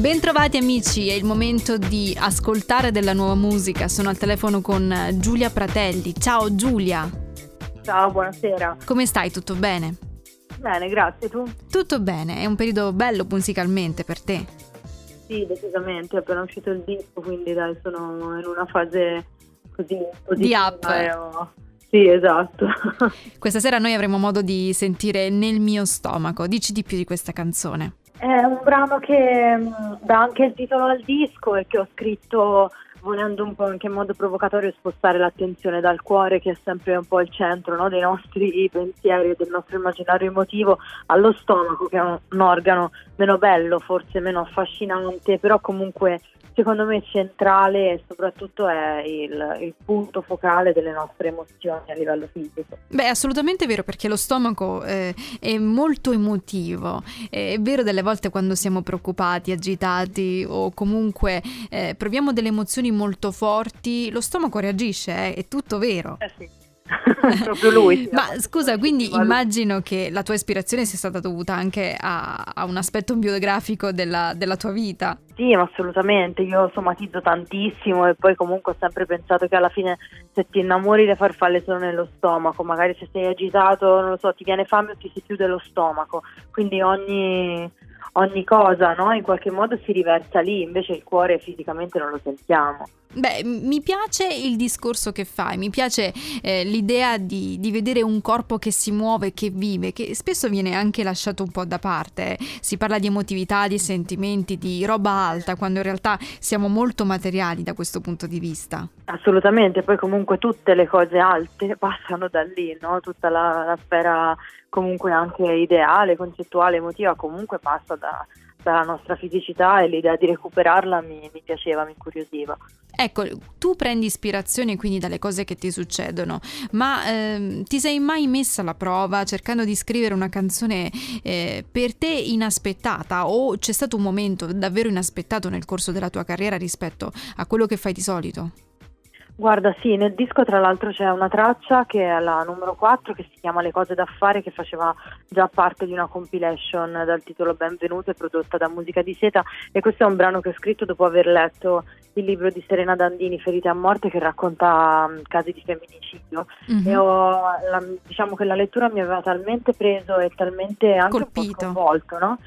Bentrovati amici, è il momento di ascoltare della nuova musica. Sono al telefono con Giulia Pratelli. Ciao Giulia. Ciao, buonasera. Come stai? Tutto bene? Bene, grazie. Tu? Tutto bene, è un periodo bello musicalmente per te. Sì, decisamente, è appena uscito il disco, quindi dai, sono in una fase così di up. Ho... Sì, esatto. Questa sera noi avremo modo di sentire Nel mio stomaco. Dici di più di questa canzone. È un brano che mm, dà anche il titolo al disco e che ho scritto volendo un po' in che modo provocatorio spostare l'attenzione dal cuore che è sempre un po' il centro no, dei nostri pensieri e del nostro immaginario emotivo allo stomaco che è un, un organo meno bello, forse meno affascinante, però comunque secondo me centrale e soprattutto è il, il, punto focale delle nostre emozioni a livello fisico. Beh, assolutamente vero perché lo stomaco eh, è molto emotivo. È vero delle volte quando siamo preoccupati, agitati o comunque eh, proviamo delle emozioni molto forti, lo stomaco reagisce, eh, è tutto vero. Eh sì. proprio lui. Ma scusa, quindi immagino che la tua ispirazione sia stata dovuta anche a, a un aspetto biografico della, della, tua vita. Sì, assolutamente. Io somatizzo tantissimo e poi comunque ho sempre pensato che alla fine se ti innamori le farfalle sono nello stomaco, magari se sei agitato, non lo so, ti viene fame o ti si chiude lo stomaco. Quindi ogni ogni cosa no? in qualche modo si riversa lì, invece il cuore fisicamente non lo sentiamo. Beh, mi piace il discorso che fai, mi piace eh, l'idea di, di, vedere un corpo che si muove, che vive, che spesso viene anche lasciato un po' da parte. Si parla di emotività, di sentimenti, di roba alta, quando in realtà siamo molto materiali da questo punto di vista. Assolutamente, poi comunque tutte le cose alte passano da lì, no? tutta la, la sfera comunque anche ideale, concettuale, emotiva, comunque passa da, dalla nostra fisicità e l'idea di recuperarla mi, mi, piaceva, mi incuriosiva. Ecco, tu prendi ispirazione quindi dalle cose che ti succedono, ma eh, ti sei mai messa alla prova cercando di scrivere una canzone eh, per te inaspettata o c'è stato un momento davvero inaspettato nel corso della tua carriera rispetto a quello che fai di solito? Guarda, sì, nel disco tra l'altro c'è una traccia che è la numero 4 che si chiama Le cose da fare che faceva già parte di una compilation dal titolo Benvenute prodotta da Musica di Seta e questo è un brano che ho scritto dopo aver letto il libro di Serena Dandini Ferite a morte che racconta um, casi di femminicidio mm-hmm. e ho, la, diciamo che la lettura mi aveva talmente preso e talmente anche Colpito. un po' sconvolto, no?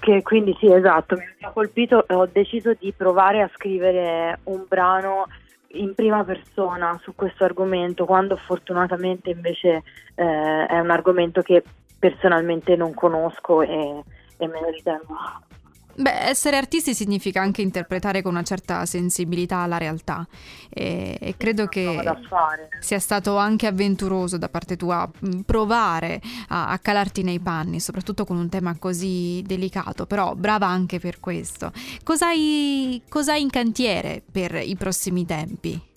Che quindi sì, esatto, mi ha colpito e ho deciso di provare a scrivere un brano in prima persona su questo argomento, quando fortunatamente invece eh, è un argomento che personalmente non conosco e, e me ne ritengo Beh, essere artisti significa anche interpretare con una certa sensibilità la realtà e, e credo che sia stato anche avventuroso da parte tua provare a, a, calarti nei panni, soprattutto con un tema così delicato, però brava anche per questo. Cos'hai, cos'hai in cantiere per i prossimi tempi?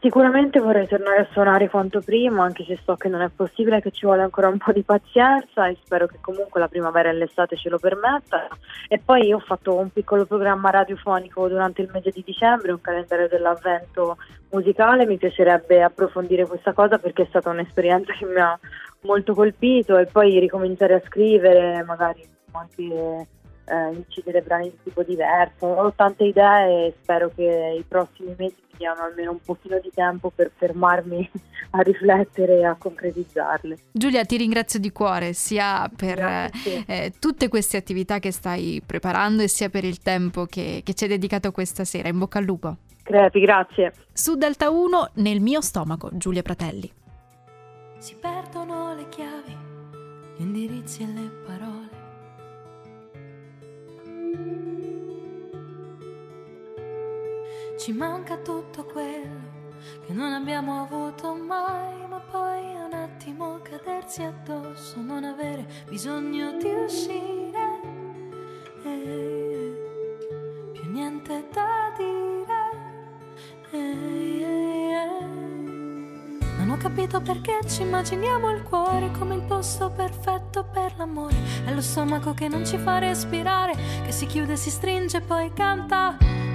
Sicuramente vorrei tornare a suonare quanto prima, anche se so che non è possibile, che ci vuole ancora un po' di pazienza e spero che comunque la primavera e l'estate ce lo permettano. E poi ho fatto un piccolo programma radiofonico durante il mese di dicembre, un calendario dell'avvento musicale, mi piacerebbe approfondire questa cosa perché è stata un'esperienza che mi ha molto colpito e poi ricominciare a scrivere, magari anche eh, incidere brani di tipo diverso. Ho tante idee e spero che i prossimi mesi mi diano almeno un pochino di tempo per fermarmi a riflettere e a concretizzarle. Giulia, ti ringrazio di cuore sia per eh, tutte queste attività che stai preparando e sia per il tempo che, che ci hai dedicato questa sera. In bocca al lupo. Crepi, grazie. Su Delta 1, nel mio stomaco, Giulia Pratelli. Si perdono le chiavi, gli indirizzi e le parole Ci manca tutto quello che non abbiamo avuto mai, ma poi un attimo cadersi addosso, non avere bisogno di uscire. Eh, più niente da dire. Eh, eh, non ho capito perché ci immaginiamo il cuore come il posto perfetto per l'amore. È lo stomaco che non ci fa respirare, che si chiude, si stringe, poi canta.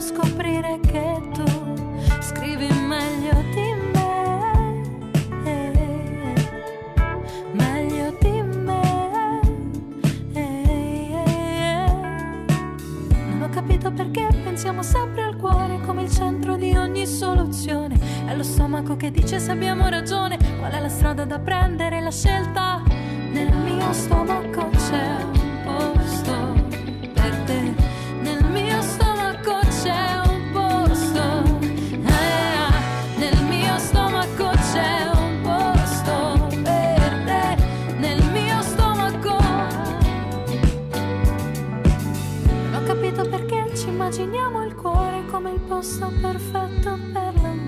scoprire che tu scrivi meglio di me. Meglio di me. Non ho capito perché pensiamo sempre al cuore come il centro di ogni soluzione. È lo stomaco che dice se abbiamo ragione, qual è la strada da prendere, la scelta. Nel mio stomaco c'è un posto abbiamo il cuore come il posto perfetto per la